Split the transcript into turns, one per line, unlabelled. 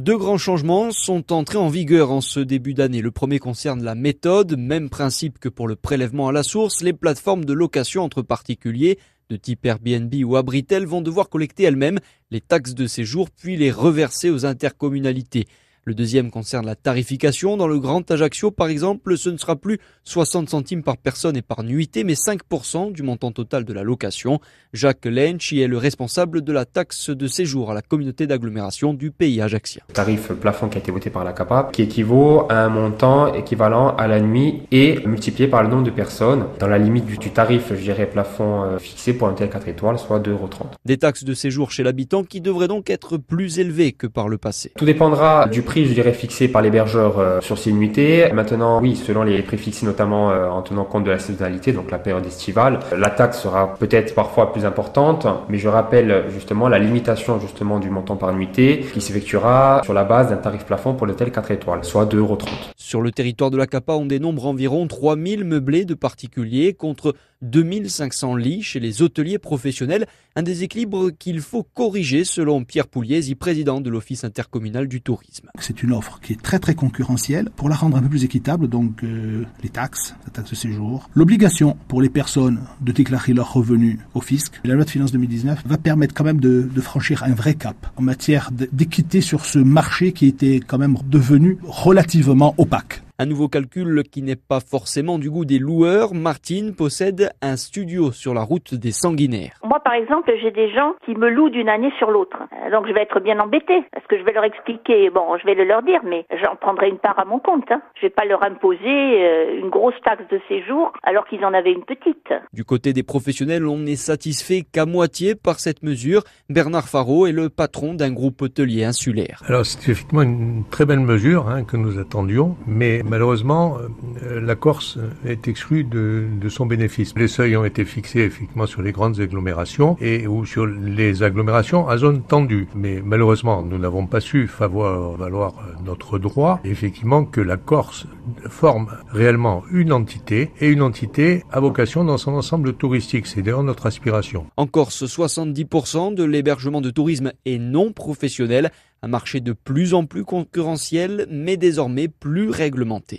Deux grands changements sont entrés en vigueur en ce début d'année. Le premier concerne la méthode, même principe que pour le prélèvement à la source. Les plateformes de location entre particuliers de type Airbnb ou Abritel vont devoir collecter elles-mêmes les taxes de séjour puis les reverser aux intercommunalités. Le deuxième concerne la tarification. Dans le Grand Ajaccio, par exemple, ce ne sera plus 60 centimes par personne et par nuitée, mais 5% du montant total de la location. Jacques Lench est le responsable de la taxe de séjour à la communauté d'agglomération du pays ajaccien.
Tarif plafond qui a été voté par la CAPA, qui équivaut à un montant équivalent à la nuit et multiplié par le nombre de personnes, dans la limite du, tarif, je dirais, plafond euh, fixé pour un hôtel 4 étoiles, soit 2,30 euros.
Des taxes de séjour chez l'habitant qui devraient donc être plus élevées que par le passé.
Tout dépendra du je dirais, fixé par l'hébergeur euh, sur ces nuitées. Maintenant, oui, selon les prix fixés, notamment euh, en tenant compte de la saisonnalité, donc la période estivale, la taxe sera peut-être parfois plus importante, mais je rappelle justement la limitation justement du montant par nuitée qui s'effectuera sur la base d'un tarif plafond pour l'hôtel 4 étoiles, soit 2,30 euros.
Sur le territoire de la CAPA, on dénombre environ 3000 meublés de particuliers contre 2500 lits chez les hôteliers professionnels, un déséquilibre qu'il faut corriger selon Pierre Pouliez, président de l'Office intercommunal du tourisme.
C'est une offre qui est très très concurrentielle. Pour la rendre un peu plus équitable, donc euh, les taxes, la taxe de séjour, l'obligation pour les personnes de déclarer leurs revenus au fisc. La loi de finances 2019 va permettre quand même de franchir un vrai cap en matière d'équité sur ce marché qui était quand même devenu relativement opaque.
Un nouveau calcul qui n'est pas forcément du goût des loueurs. Martine possède un studio sur la route des sanguinaires.
Moi, par exemple, j'ai des gens qui me louent d'une année sur l'autre. Euh, donc, je vais être bien embêtée parce que je vais leur expliquer. Bon, je vais le leur dire, mais j'en prendrai une part à mon compte. Hein. Je vais pas leur imposer euh, une grosse taxe de séjour alors qu'ils en avaient une petite.
Du côté des professionnels, on n'est satisfait qu'à moitié par cette mesure. Bernard Faro est le patron d'un groupe hôtelier insulaire.
Alors, c'est effectivement une très belle mesure hein, que nous attendions, mais malheureusement, euh, la Corse est exclue de, son bénéfice. Les seuils ont été fixés effectivement sur les grandes agglomérations et ou sur les agglomérations à zone tendue. Mais malheureusement, nous n'avons pas su faire valoir notre droit, effectivement, que la Corse forme réellement une entité et une entité à vocation dans son ensemble touristique. C'est d'ailleurs notre aspiration.
En Corse, 70% de l'hébergement de tourisme est non professionnel un marché de plus en plus concurrentiel, mais désormais plus réglementé.